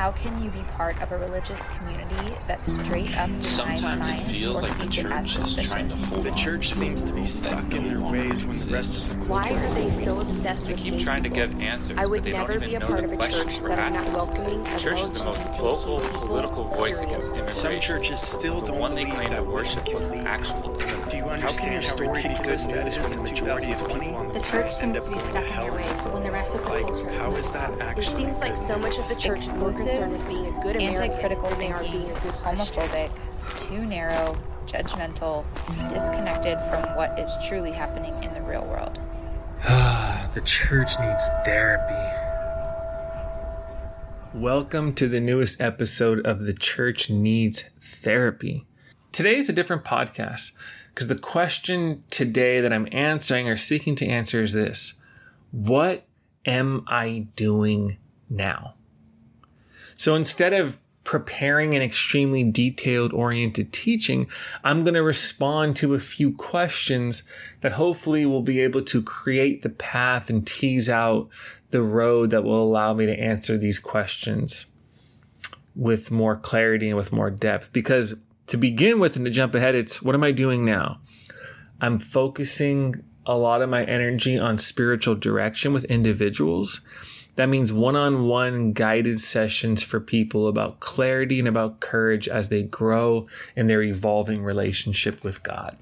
How can you be part of a religious community that straight up denies Sometimes it feels or like the sees it as church is trying to hold The church to seems to be stuck in their ways longer when the rest of the Why are they so obsessed They with keep gay trying to people? give answers, I would but they never don't be a part the of a church we're that is asking. not welcoming The of church is the most LGBTQ vocal people, political voice period. against immigration. Some churches still the don't one they believe claim to that we worship can was an lead. actual Do you How can understand your how story be ridiculous good that news when when the the majority majority of of people people on The the church seems to be stuck in hell? their ways when the rest of the Like, culture is how moving that actually It seems like so much of the church is more concerned with being a good American anti-critical than they are thinking, being a good Christian. homophobic, too narrow, judgmental, disconnected from what is truly happening in the real world. the church needs therapy. Welcome to the newest episode of The Church Needs Therapy. Today is a different podcast because the question today that I'm answering or seeking to answer is this What am I doing now? So instead of preparing an extremely detailed oriented teaching, I'm going to respond to a few questions that hopefully will be able to create the path and tease out the road that will allow me to answer these questions with more clarity and with more depth. Because to begin with and to jump ahead, it's what am I doing now? I'm focusing a lot of my energy on spiritual direction with individuals. That means one on one guided sessions for people about clarity and about courage as they grow in their evolving relationship with God.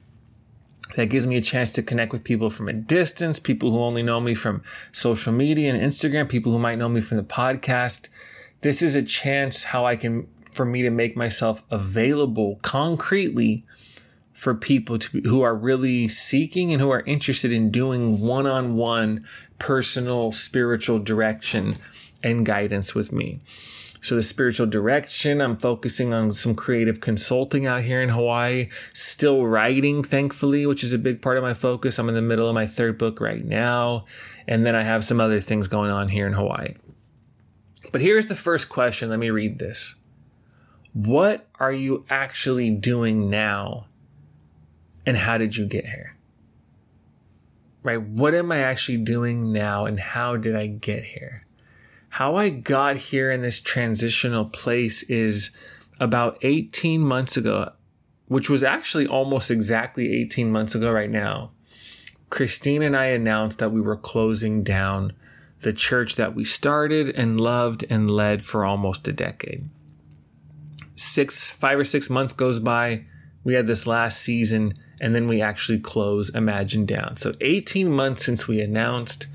That gives me a chance to connect with people from a distance, people who only know me from social media and Instagram, people who might know me from the podcast. This is a chance how I can, for me to make myself available concretely for people to, who are really seeking and who are interested in doing one on one personal spiritual direction and guidance with me. So, the spiritual direction, I'm focusing on some creative consulting out here in Hawaii, still writing, thankfully, which is a big part of my focus. I'm in the middle of my third book right now. And then I have some other things going on here in Hawaii. But here's the first question. Let me read this. What are you actually doing now and how did you get here? Right? What am I actually doing now and how did I get here? How I got here in this transitional place is about 18 months ago, which was actually almost exactly 18 months ago right now. Christine and I announced that we were closing down the church that we started and loved and led for almost a decade. Six, five or six months goes by. We had this last season and then we actually close Imagine Down. So 18 months since we announced,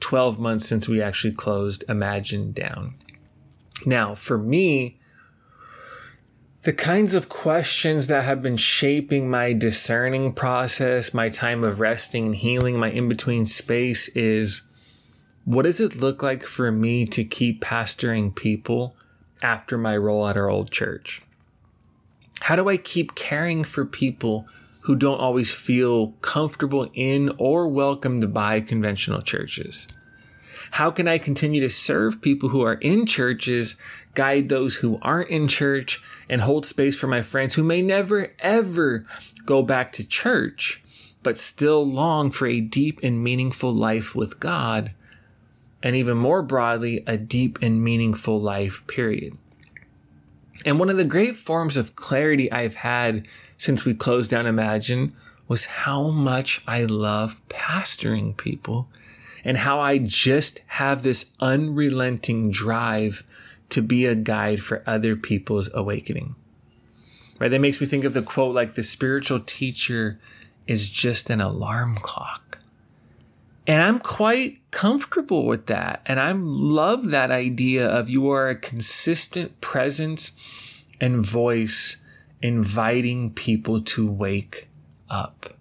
12 months since we actually closed Imagine Down. Now, for me, the kinds of questions that have been shaping my discerning process, my time of resting and healing, my in between space is what does it look like for me to keep pastoring people after my role at our old church? How do I keep caring for people who don't always feel comfortable in or welcomed by conventional churches? How can I continue to serve people who are in churches, guide those who aren't in church, and hold space for my friends who may never ever go back to church, but still long for a deep and meaningful life with God, and even more broadly, a deep and meaningful life, period? And one of the great forms of clarity I've had since we closed down Imagine was how much I love pastoring people and how I just have this unrelenting drive to be a guide for other people's awakening. Right? That makes me think of the quote like the spiritual teacher is just an alarm clock. And I'm quite comfortable with that. And I love that idea of you are a consistent presence and voice inviting people to wake up.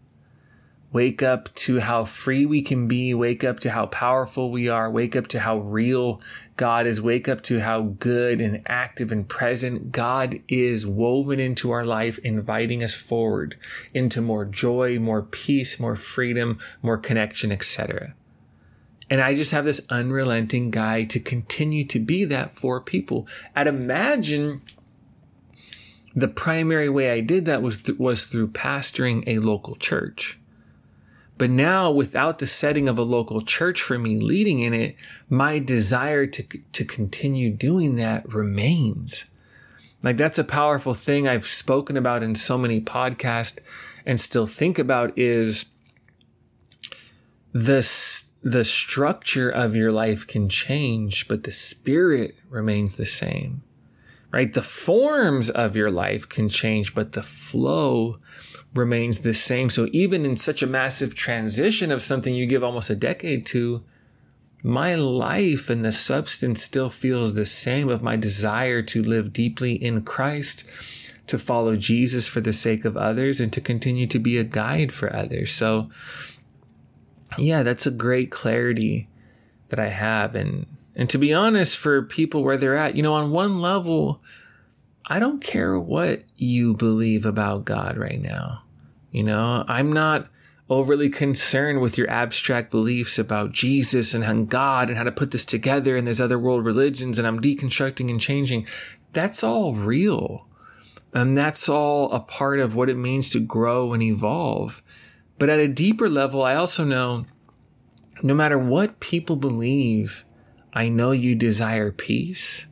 Wake up to how free we can be. Wake up to how powerful we are. Wake up to how real God is. Wake up to how good and active and present God is woven into our life, inviting us forward into more joy, more peace, more freedom, more connection, etc. And I just have this unrelenting guide to continue to be that for people. I'd imagine the primary way I did that was, th- was through pastoring a local church. But now, without the setting of a local church for me leading in it, my desire to, to continue doing that remains. Like, that's a powerful thing I've spoken about in so many podcasts and still think about is this the structure of your life can change, but the spirit remains the same, right? The forms of your life can change, but the flow remains the same. So even in such a massive transition of something you give almost a decade to, my life and the substance still feels the same of my desire to live deeply in Christ, to follow Jesus for the sake of others, and to continue to be a guide for others. So, yeah, that's a great clarity that I have. And, and to be honest, for people where they're at, you know, on one level, I don't care what you believe about God right now. You know, I'm not overly concerned with your abstract beliefs about Jesus and God and how to put this together and there's other world religions and I'm deconstructing and changing. That's all real. And that's all a part of what it means to grow and evolve. But at a deeper level, I also know no matter what people believe, I know you desire peace.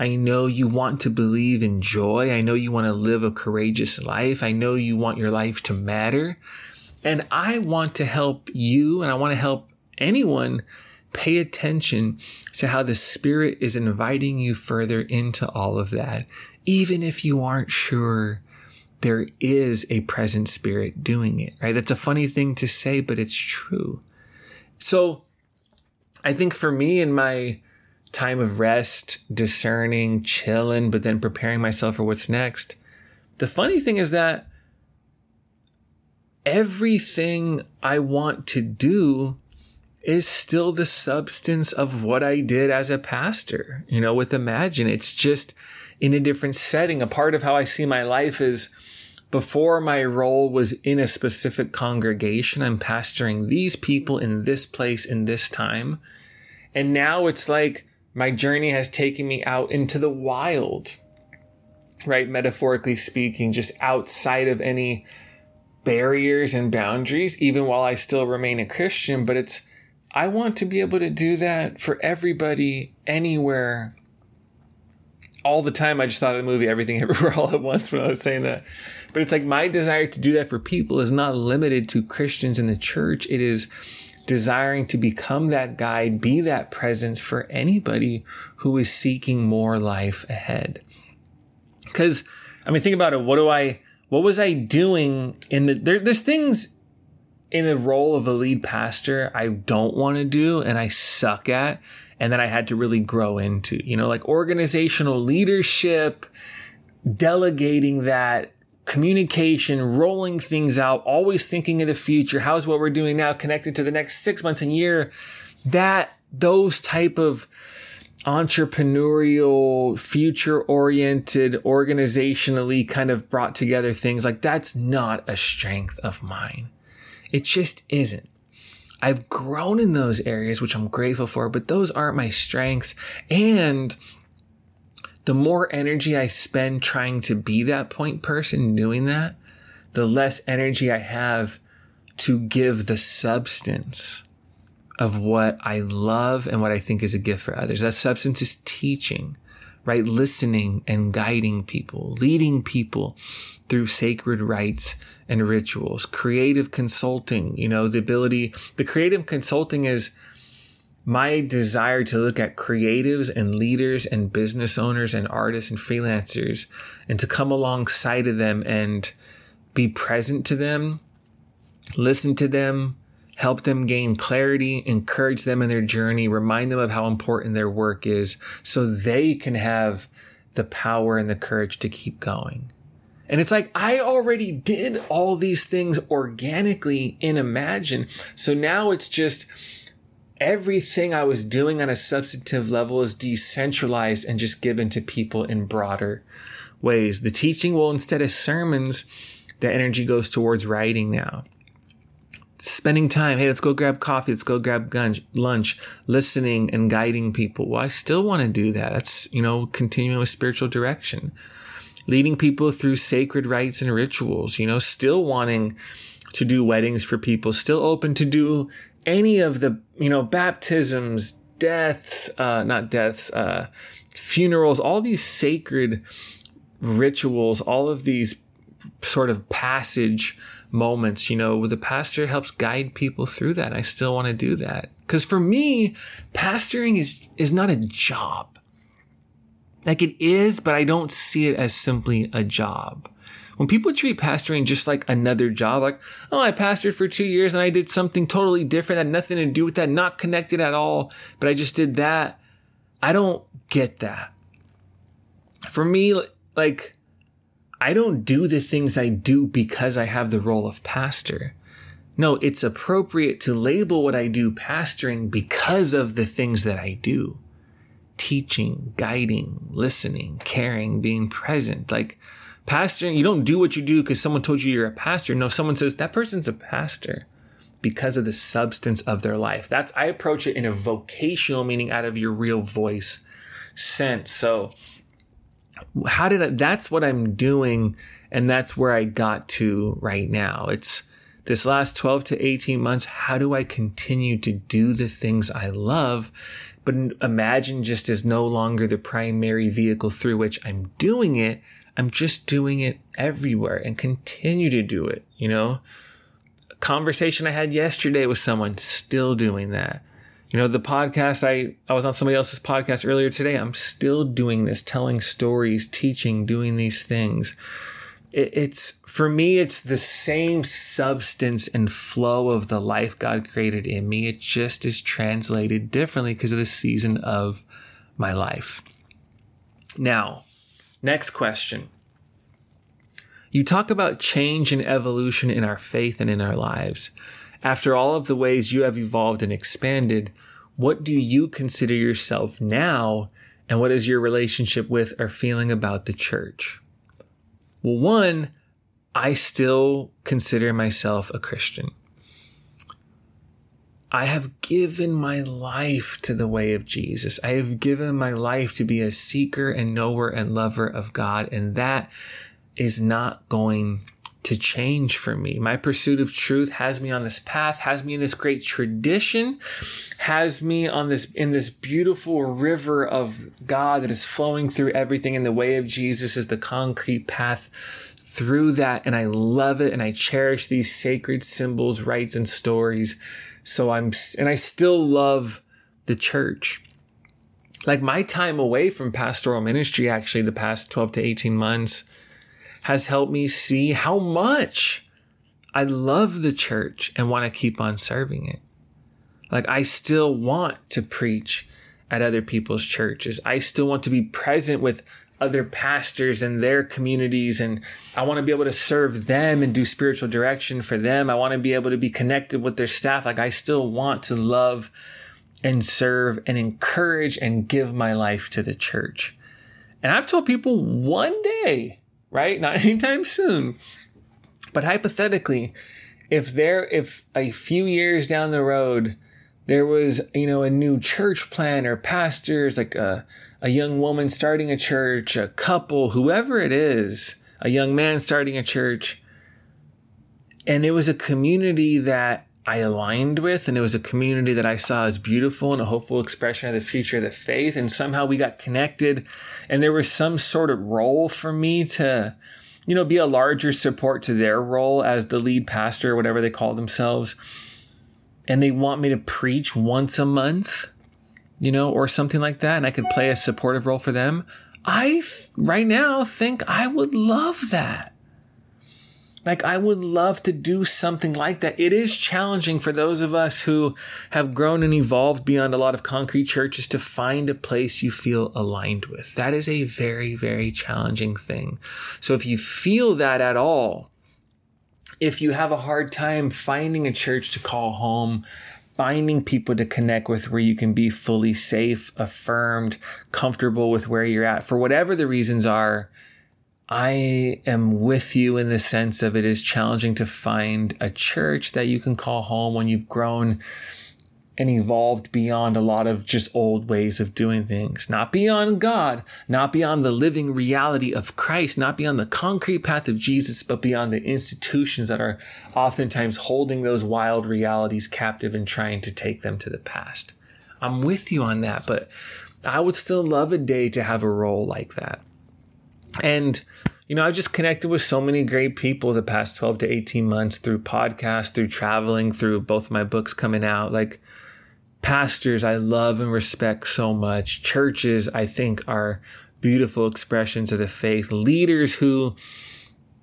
I know you want to believe in joy. I know you want to live a courageous life. I know you want your life to matter. And I want to help you and I want to help anyone pay attention to how the Spirit is inviting you further into all of that, even if you aren't sure there is a present Spirit doing it, right? That's a funny thing to say, but it's true. So I think for me in my time of rest, discerning, chilling, but then preparing myself for what's next, the funny thing is that everything I want to do is still the substance of what I did as a pastor. You know, with Imagine, it's just in a different setting. A part of how I see my life is before my role was in a specific congregation, I'm pastoring these people in this place in this time. And now it's like my journey has taken me out into the wild, right? Metaphorically speaking, just outside of any barriers and boundaries, even while I still remain a Christian. But it's, I want to be able to do that for everybody, anywhere, all the time. I just thought of the movie Everything Everywhere All at Once when I was saying that. But it's like my desire to do that for people is not limited to Christians in the church. It is desiring to become that guide, be that presence for anybody who is seeking more life ahead. Because, I mean, think about it. What do I, what was I doing in the, there, there's things in the role of a lead pastor I don't want to do and I suck at and that I had to really grow into, you know, like organizational leadership, delegating that communication, rolling things out, always thinking of the future. How's what we're doing now connected to the next six months and year? That, those type of entrepreneurial, future oriented, organizationally kind of brought together things like that's not a strength of mine. It just isn't. I've grown in those areas, which I'm grateful for, but those aren't my strengths. And the more energy I spend trying to be that point person doing that, the less energy I have to give the substance of what I love and what I think is a gift for others. That substance is teaching, right? Listening and guiding people, leading people through sacred rites and rituals, creative consulting, you know, the ability, the creative consulting is my desire to look at creatives and leaders and business owners and artists and freelancers and to come alongside of them and be present to them, listen to them, help them gain clarity, encourage them in their journey, remind them of how important their work is so they can have the power and the courage to keep going. And it's like, I already did all these things organically in Imagine. So now it's just, everything I was doing on a substantive level is decentralized and just given to people in broader ways. The teaching will instead of sermons, the energy goes towards writing now. Spending time, hey, let's go grab coffee, let's go grab lunch, listening and guiding people. Well, I still want to do that. That's, you know, continuing with spiritual direction. Leading people through sacred rites and rituals, you know, still wanting to do weddings for people, still open to do any of the, you know, baptisms, deaths, uh, not deaths, uh, funerals, all these sacred rituals, all of these sort of passage moments, you know, the pastor helps guide people through that. I still want to do that. Cause for me, pastoring is, is not a job. Like it is, but I don't see it as simply a job. When people treat pastoring just like another job, like, oh, I pastored for two years and I did something totally different, had nothing to do with that, not connected at all, but I just did that. I don't get that. For me, like, I don't do the things I do because I have the role of pastor. No, it's appropriate to label what I do pastoring because of the things that I do teaching, guiding, listening, caring, being present. Like, pastoring, you don't do what you do because someone told you you're a pastor. No, someone says that person's a pastor because of the substance of their life. That's, I approach it in a vocational meaning out of your real voice sense. So, how did I, that's what I'm doing. And that's where I got to right now. It's this last 12 to 18 months. How do I continue to do the things I love? But imagine just as no longer the primary vehicle through which I'm doing it. I'm just doing it everywhere and continue to do it. You know, a conversation I had yesterday with someone still doing that. You know, the podcast, I, I was on somebody else's podcast earlier today. I'm still doing this, telling stories, teaching, doing these things. It, it's, for me, it's the same substance and flow of the life God created in me. It just is translated differently because of the season of my life. Now, next question. You talk about change and evolution in our faith and in our lives. After all of the ways you have evolved and expanded, what do you consider yourself now? And what is your relationship with or feeling about the church? Well, one, I still consider myself a Christian. I have given my life to the way of Jesus. I have given my life to be a seeker and knower and lover of God. And that is not going to change for me. My pursuit of truth has me on this path, has me in this great tradition, has me on this in this beautiful river of God that is flowing through everything and the way of Jesus is the concrete path through that and I love it and I cherish these sacred symbols, rites and stories. So I'm and I still love the church. Like my time away from pastoral ministry actually the past 12 to 18 months has helped me see how much I love the church and want to keep on serving it. Like, I still want to preach at other people's churches. I still want to be present with other pastors and their communities and I want to be able to serve them and do spiritual direction for them. I want to be able to be connected with their staff. Like I still want to love and serve and encourage and give my life to the church. And I've told people one day right? Not anytime soon. But hypothetically, if there, if a few years down the road, there was, you know, a new church plan or pastors, like a, a young woman starting a church, a couple, whoever it is, a young man starting a church, and it was a community that I aligned with, and it was a community that I saw as beautiful and a hopeful expression of the future of the faith. And somehow we got connected, and there was some sort of role for me to, you know, be a larger support to their role as the lead pastor, whatever they call themselves. And they want me to preach once a month, you know, or something like that, and I could play a supportive role for them. I right now think I would love that. Like, I would love to do something like that. It is challenging for those of us who have grown and evolved beyond a lot of concrete churches to find a place you feel aligned with. That is a very, very challenging thing. So, if you feel that at all, if you have a hard time finding a church to call home, finding people to connect with where you can be fully safe, affirmed, comfortable with where you're at, for whatever the reasons are, I am with you in the sense of it is challenging to find a church that you can call home when you've grown and evolved beyond a lot of just old ways of doing things. Not beyond God, not beyond the living reality of Christ, not beyond the concrete path of Jesus, but beyond the institutions that are oftentimes holding those wild realities captive and trying to take them to the past. I'm with you on that, but I would still love a day to have a role like that. And you know, I've just connected with so many great people the past 12 to 18 months through podcasts, through traveling, through both my books coming out. Like, pastors I love and respect so much. Churches I think are beautiful expressions of the faith. Leaders who,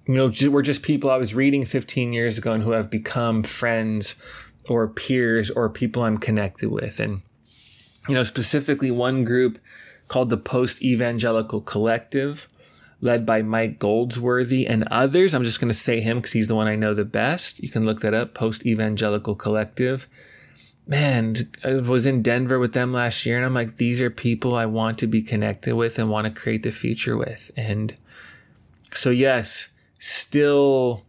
you know, were just people I was reading 15 years ago and who have become friends or peers or people I'm connected with. And, you know, specifically one group called the Post Evangelical Collective, led by Mike Goldsworthy and others. I'm just going to say him because he's the one I know the best. You can look that up, Post Evangelical Collective man, I was in Denver with them last year, and I'm like, these are people I want to be connected with and want to create the future with. And so, yes, still,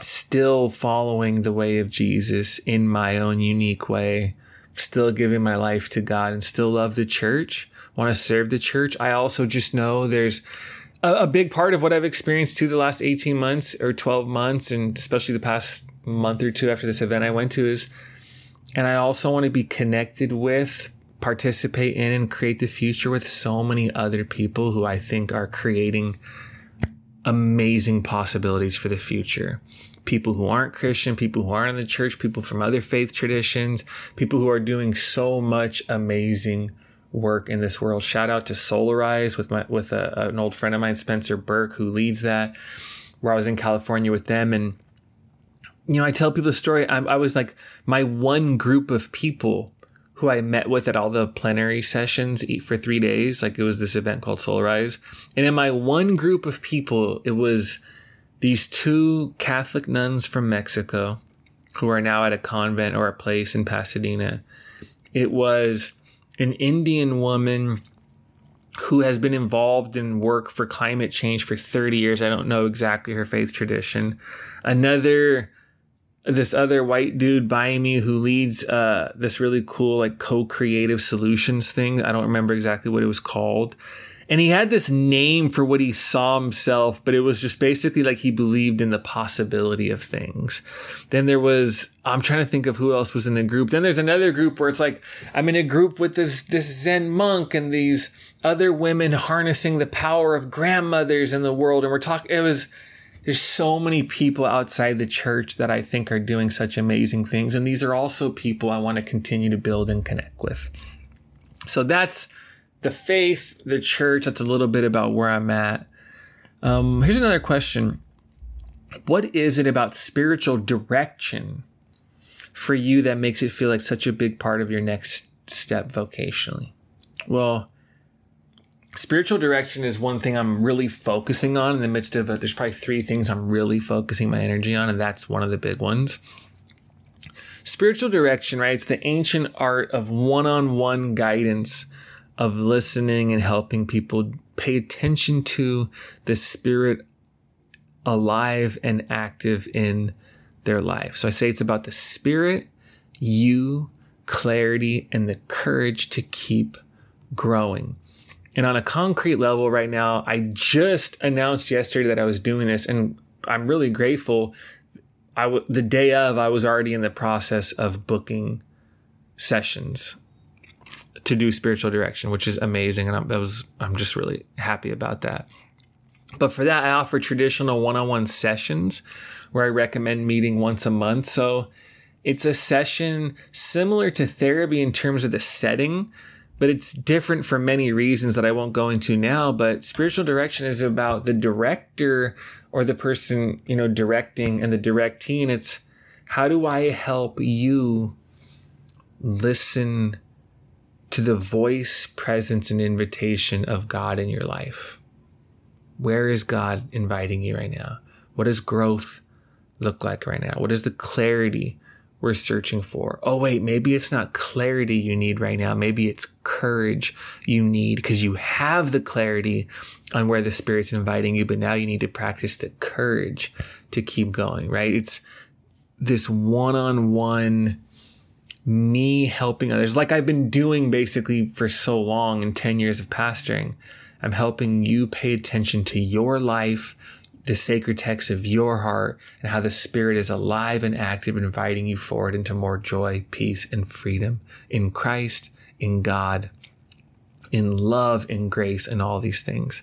still following the way of Jesus in my own unique way, still giving my life to God, and still love the church, want to serve the church. I also just know there's a, big part of what I've experienced too the last 18 months or 12 months, and especially the past month or two after this event I went to is and I also want to be connected with, participate in, and create the future with so many other people who I think are creating amazing possibilities for the future. People who aren't Christian, people who aren't in the church, people from other faith traditions, people who are doing so much amazing work in this world. Shout out to Soularize with my with a, an old friend of mine, Spencer Burke, who leads that. Where I was in California with them, and you know, I tell people the story. I, I was like my one group of people who I met with at all the plenary sessions eat for three days. Like it was this event called Soularize. And in my one group of people, it was these two Catholic nuns from Mexico who are now at a convent or a place in Pasadena. It was an Indian woman who has been involved in work for climate change for 30 years. I don't know exactly her faith tradition. Another this other white dude by me who leads uh, this really cool like co-creative solutions thing. I don't remember exactly what it was called. And he had this name for what he saw himself, but it was just basically like he believed in the possibility of things. Then there was I'm trying to think of who else was in the group. Then there's another group where it's like I'm in a group with this this Zen monk and these other women harnessing the power of grandmothers in the world and we're talking it was there's so many people outside the church that I think are doing such amazing things. And these are also people I want to continue to build and connect with. So that's the faith, the church. That's a little bit about where I'm at. Um, here's another question What is it about spiritual direction for you that makes it feel like such a big part of your next step vocationally? Well, spiritual direction is one thing I'm really focusing on in the midst of it. There's probably three things I'm really focusing my energy on, and that's one of the big ones. Spiritual direction, right? It's the ancient art of one on one guidance, of listening and helping people pay attention to the spirit alive and active in their life. So I say it's about the spirit, you, clarity, and the courage to keep growing. And on a concrete level, right now, I just announced yesterday that I was doing this, and I'm really grateful. I w- the day of, I was already in the process of booking sessions to do spiritual direction, which is amazing, and I'm, that was I'm just really happy about that. But for that, I offer traditional one-on-one sessions where I recommend meeting once a month. So it's a session similar to therapy in terms of the setting, but it's different for many reasons that I won't go into now. But spiritual direction is about the director or the person, you know, directing and the directing. It's how do I help you listen to the voice, presence, and invitation of God in your life? Where is God inviting you right now? What does growth look like right now? What is the clarity we're searching for. Oh, wait, maybe it's not clarity you need right now. Maybe it's courage you need because you have the clarity on where the Spirit's inviting you, but now you need to practice the courage to keep going, right? It's this one on one me helping others, like I've been doing basically for so long in 10 years of pastoring. I'm helping you pay attention to your life, the sacred text of your heart, and how the Spirit is alive and active, inviting you forward into more joy, peace, and freedom in Christ, in God, in love, in grace, and all these things.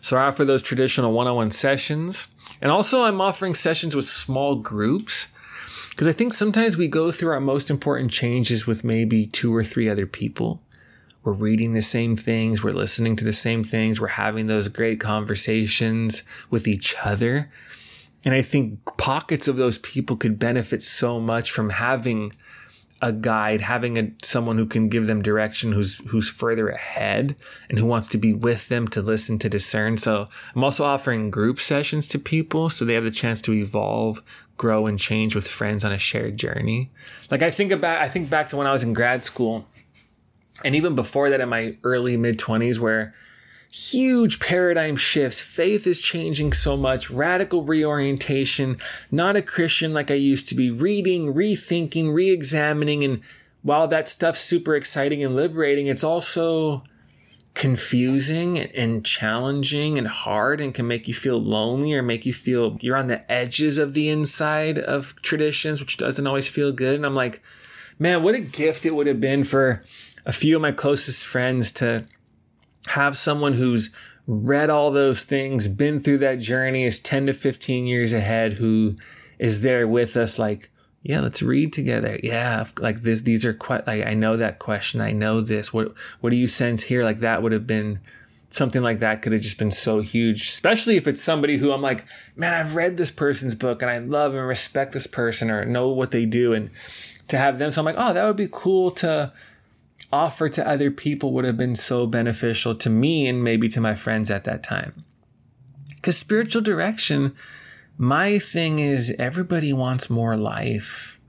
So I offer those traditional one on one sessions. And also, I'm offering sessions with small groups because I think sometimes we go through our most important changes with maybe two or three other people we're reading the same things, we're listening to the same things, we're having those great conversations with each other. And I think pockets of those people could benefit so much from having a guide, having a someone who can give them direction, who's who's further ahead and who wants to be with them to listen to discern. So I'm also offering group sessions to people so they have the chance to evolve, grow, and change with friends on a shared journey. Like I think about I think back to when I was in grad school and even before that in my early mid 20s where huge paradigm shifts faith is changing so much radical reorientation not a christian like i used to be reading rethinking re-examining and while that stuff's super exciting and liberating it's also confusing and challenging and hard and can make you feel lonely or make you feel you're on the edges of the inside of traditions which doesn't always feel good. And i'm like man what a gift it would have been for a few of my closest friends to have someone who's read all those things, been through that journey, is 10 to 15 years ahead, who is there with us, like, yeah, let's read together. Yeah, like this, these are quite like I know that question. I know this. What what do you sense here? Like that would have been something like that could have just been so huge, especially if it's somebody who I'm like, man, I've read this person's book and I love and respect this person or know what they do, and to have them, so I'm like, oh, that would be cool to offer to other people would have been so beneficial to me and maybe to my friends at that time. Because spiritual direction, my thing is everybody wants more life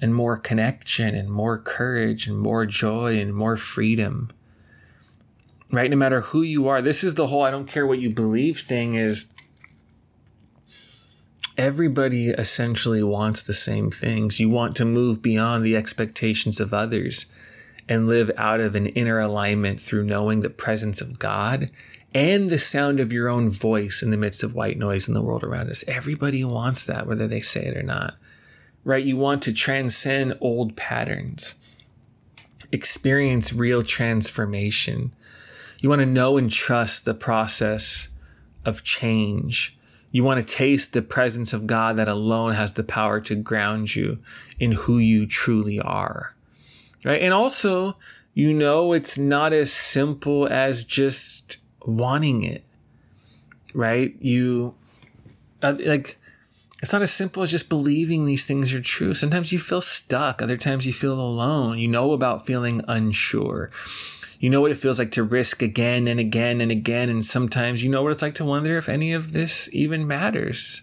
and more connection and more courage and more joy and more freedom. Right? No matter who you are, this is the whole I don't care what you believe thing is everybody essentially wants the same things. You want to move beyond the expectations of others and live out of an inner alignment through knowing the presence of God and the sound of your own voice in the midst of white noise in the world around us. Everybody wants that, whether they say it or not. Right? You want to transcend old patterns, experience real transformation. You want to know and trust the process of change. You want to taste the presence of God that alone has the power to ground you in who you truly are right? And also, you know, it's not as simple as just wanting it, right? You, uh, like, it's not as simple as just believing these things are true. Sometimes you feel stuck, other times you feel alone. You know about feeling unsure. You know what it feels like to risk again and again and again. And sometimes you know what it's like to wonder if any of this even matters.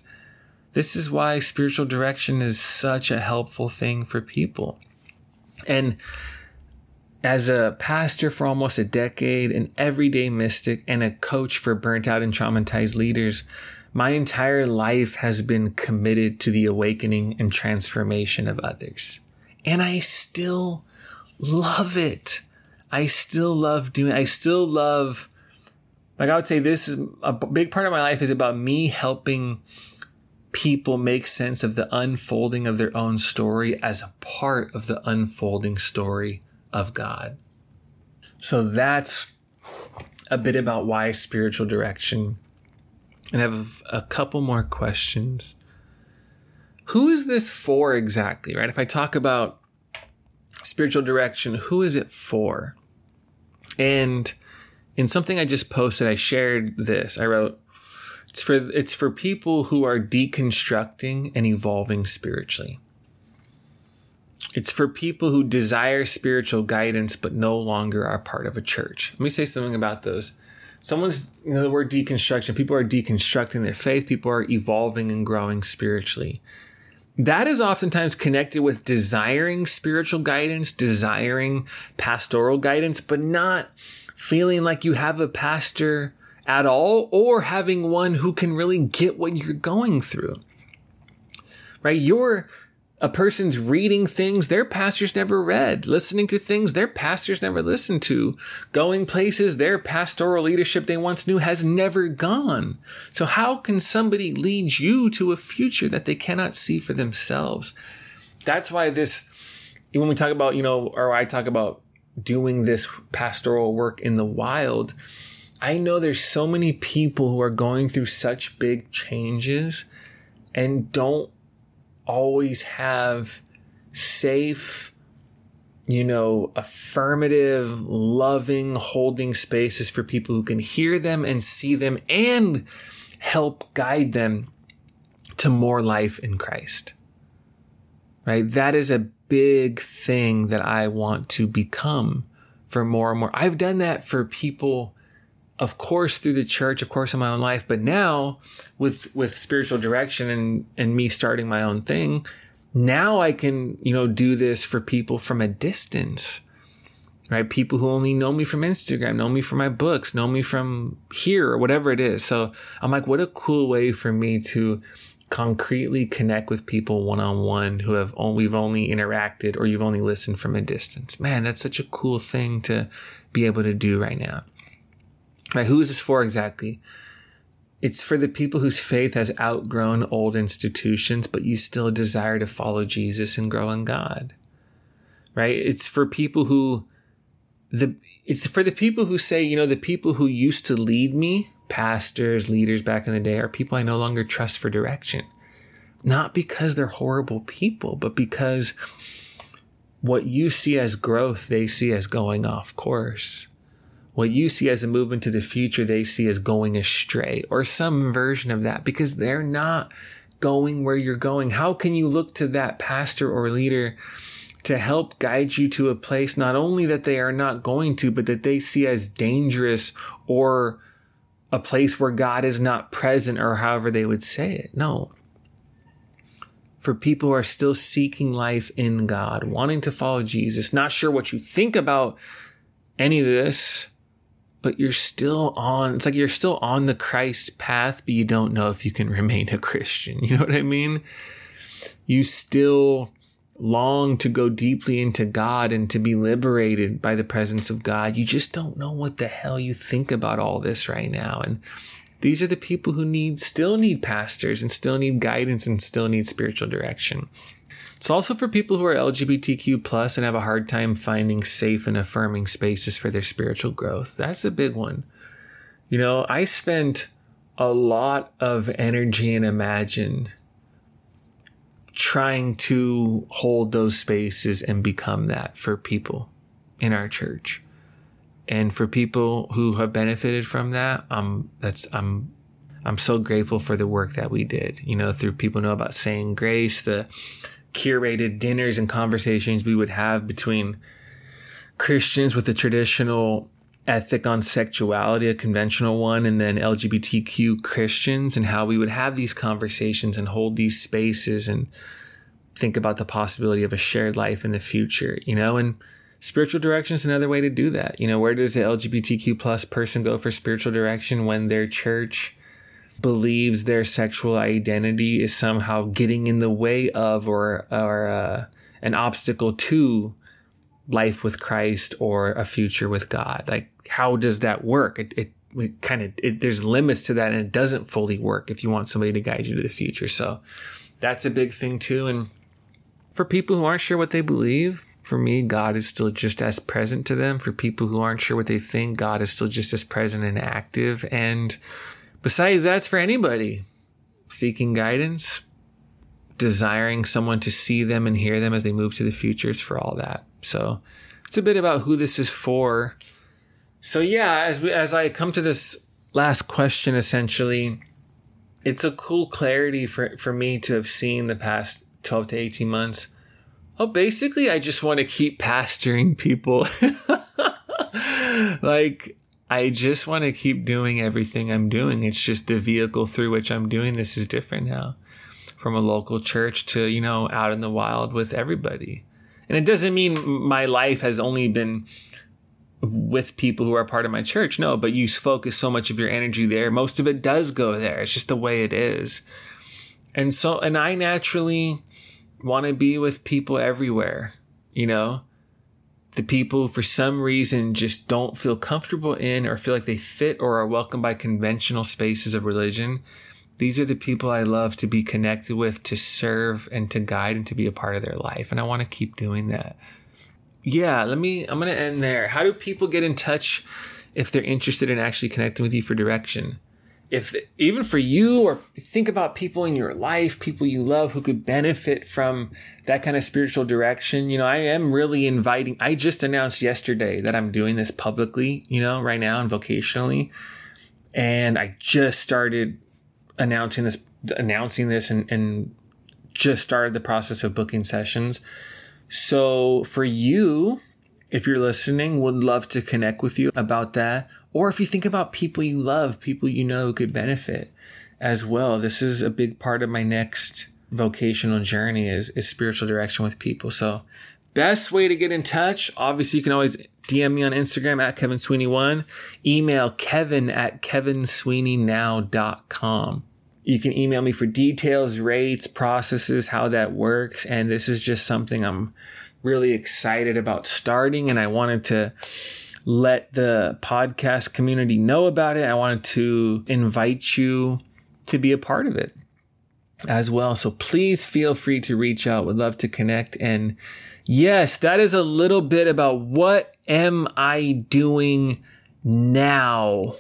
This is why spiritual direction is such a helpful thing for people. And as a pastor for almost a decade, an everyday mystic, and a coach for burnt out and traumatized leaders, my entire life has been committed to the awakening and transformation of others. And I still love it. I still love doing I still love like I would say this is a big part of my life is about me helping people make sense of the unfolding of their own story as a part of the unfolding story of God. So that's a bit about why spiritual direction. And I have a couple more questions. Who is this for exactly, right? If I talk about spiritual direction, who is it for? And in something I just posted, I shared this. I wrote, it's for it's for people who are deconstructing and evolving spiritually. It's for people who desire spiritual guidance but no longer are part of a church. Let me say something about those. Someone's you know the word deconstruction, people are deconstructing their faith, people are evolving and growing spiritually. That is oftentimes connected with desiring spiritual guidance, desiring pastoral guidance, but not feeling like you have a pastor at all or having one who can really get what you're going through. Right? You're a person's reading things their pastors never read, listening to things their pastors never listened to, going places their pastoral leadership they once knew has never gone. So, how can somebody lead you to a future that they cannot see for themselves? That's why this, when we talk about, you know, or I talk about doing this pastoral work in the wild, I know there's so many people who are going through such big changes and don't always have safe, you know, affirmative, loving, holding spaces for people who can hear them and see them and help guide them to more life in Christ. Right? That is a big thing that I want to become for more and more. I've done that for people of course through the church of course in my own life but now with with spiritual direction and and me starting my own thing now i can you know do this for people from a distance right? People who only know me from instagram know me from my books know me from here or whatever it is. So i'm like what a cool way for me to concretely connect with people one-on-one who have only, we've only interacted or you've only listened from a distance. Man that's such a cool thing to be able to do right now Right? Who is this for exactly? It's for the people whose faith has outgrown old institutions, but you still desire to follow Jesus and grow in God. Right? It's for people who the it's for the people who say, you know, the people who used to lead me, pastors, leaders back in the day, are people I no longer trust for direction. Not because they're horrible people, but because what you see as growth, they see as going off course. What you see as a movement to the future, they see as going astray or some version of that because they're not going where you're going. How can you look to that pastor or leader to help guide you to a place not only that they are not going to, but that they see as dangerous or a place where God is not present or however they would say it? No. For people who are still seeking life in God, wanting to follow Jesus, not sure what you think about any of this, but you're still on it's like you're still on the Christ path, but you don't know if you can remain a Christian. You know what I mean? You still long to go deeply into God and to be liberated by the presence of God. You just don't know what the hell you think about all this right now. And these are the people who need still need pastors and still need guidance and still need spiritual direction. It's also for people who are LGBTQ plus and have a hard time finding safe and affirming spaces for their spiritual growth. That's a big one. You know, I spent a lot of energy and imagine trying to hold those spaces and become that for people in our church. And for people who have benefited from that, um that's I'm I'm so grateful for the work that we did. You know, through people know about saying grace, the curated dinners and conversations we would have between Christians with the traditional ethic on sexuality, a conventional one, and then LGBTQ Christians, and how we would have these conversations and hold these spaces and think about the possibility of a shared life in the future, you know, and spiritual direction is another way to do that. You know, where does the LGBTQ plus person go for spiritual direction when their church believes their sexual identity is somehow getting in the way of or or uh, an obstacle to life with Christ or a future with God. Like, how does that work? It, it, it kind of there's limits to that, and it doesn't fully work if you want somebody to guide you to the future. So that's a big thing too. And for people who aren't sure what they believe, for me, God is still just as present to them. For people who aren't sure what they think, God is still just as present and active. And Besides, that's for anybody seeking guidance, desiring someone to see them and hear them as they move to the future. It's for all that. So it's a bit about who this is for. So yeah, as we, as I come to this last question, essentially, it's a cool clarity for for me to have seen the past twelve to eighteen months. Oh, basically, I just want to keep pastoring people. like I just want to keep doing everything I'm doing. It's just the vehicle through which I'm doing this is different now. From a local church to, you know, out in the wild with everybody. And it doesn't mean my life has only been with people who are part of my church. No, but you focus so much of your energy there. Most of it does go there. It's just the way it is. And so, and I naturally want to be with people everywhere, you know? The people for some reason just don't feel comfortable in or feel like they fit or are welcomed by conventional spaces of religion. These are the people I love to be connected with, to serve and to guide and to be a part of their life. And I want to keep doing that. Yeah, let me, I'm going to end there. How do people get in touch if they're interested in actually connecting with you for direction? If even for you or think about people in your life people you love who could benefit from that kind of spiritual direction you know i am really inviting i just announced yesterday that i'm doing this publicly you know right now and vocationally. And i just started announcing this announcing this and, and just started the process of booking sessions. So for you if you're listening would love to connect with you about that or if you think about people you love, people you know could benefit as well. This is a big part of my next vocational journey is, is spiritual direction with people. So best way to get in touch, obviously you can always DM me on Instagram at Kevin Sweeney1, email kevin at kevinsweeneynow.com. You can email me for details, rates, processes, how that works. And this is just something I'm really excited about starting. And I wanted to let the podcast community know about it. I wanted to invite you to be a part of it as well. So please feel free to reach out. Would love to connect. And yes, that is a little bit about what am I doing now?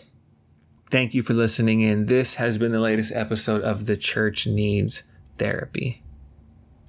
Thank you for listening in. This has been the latest episode of The Church Needs Therapy.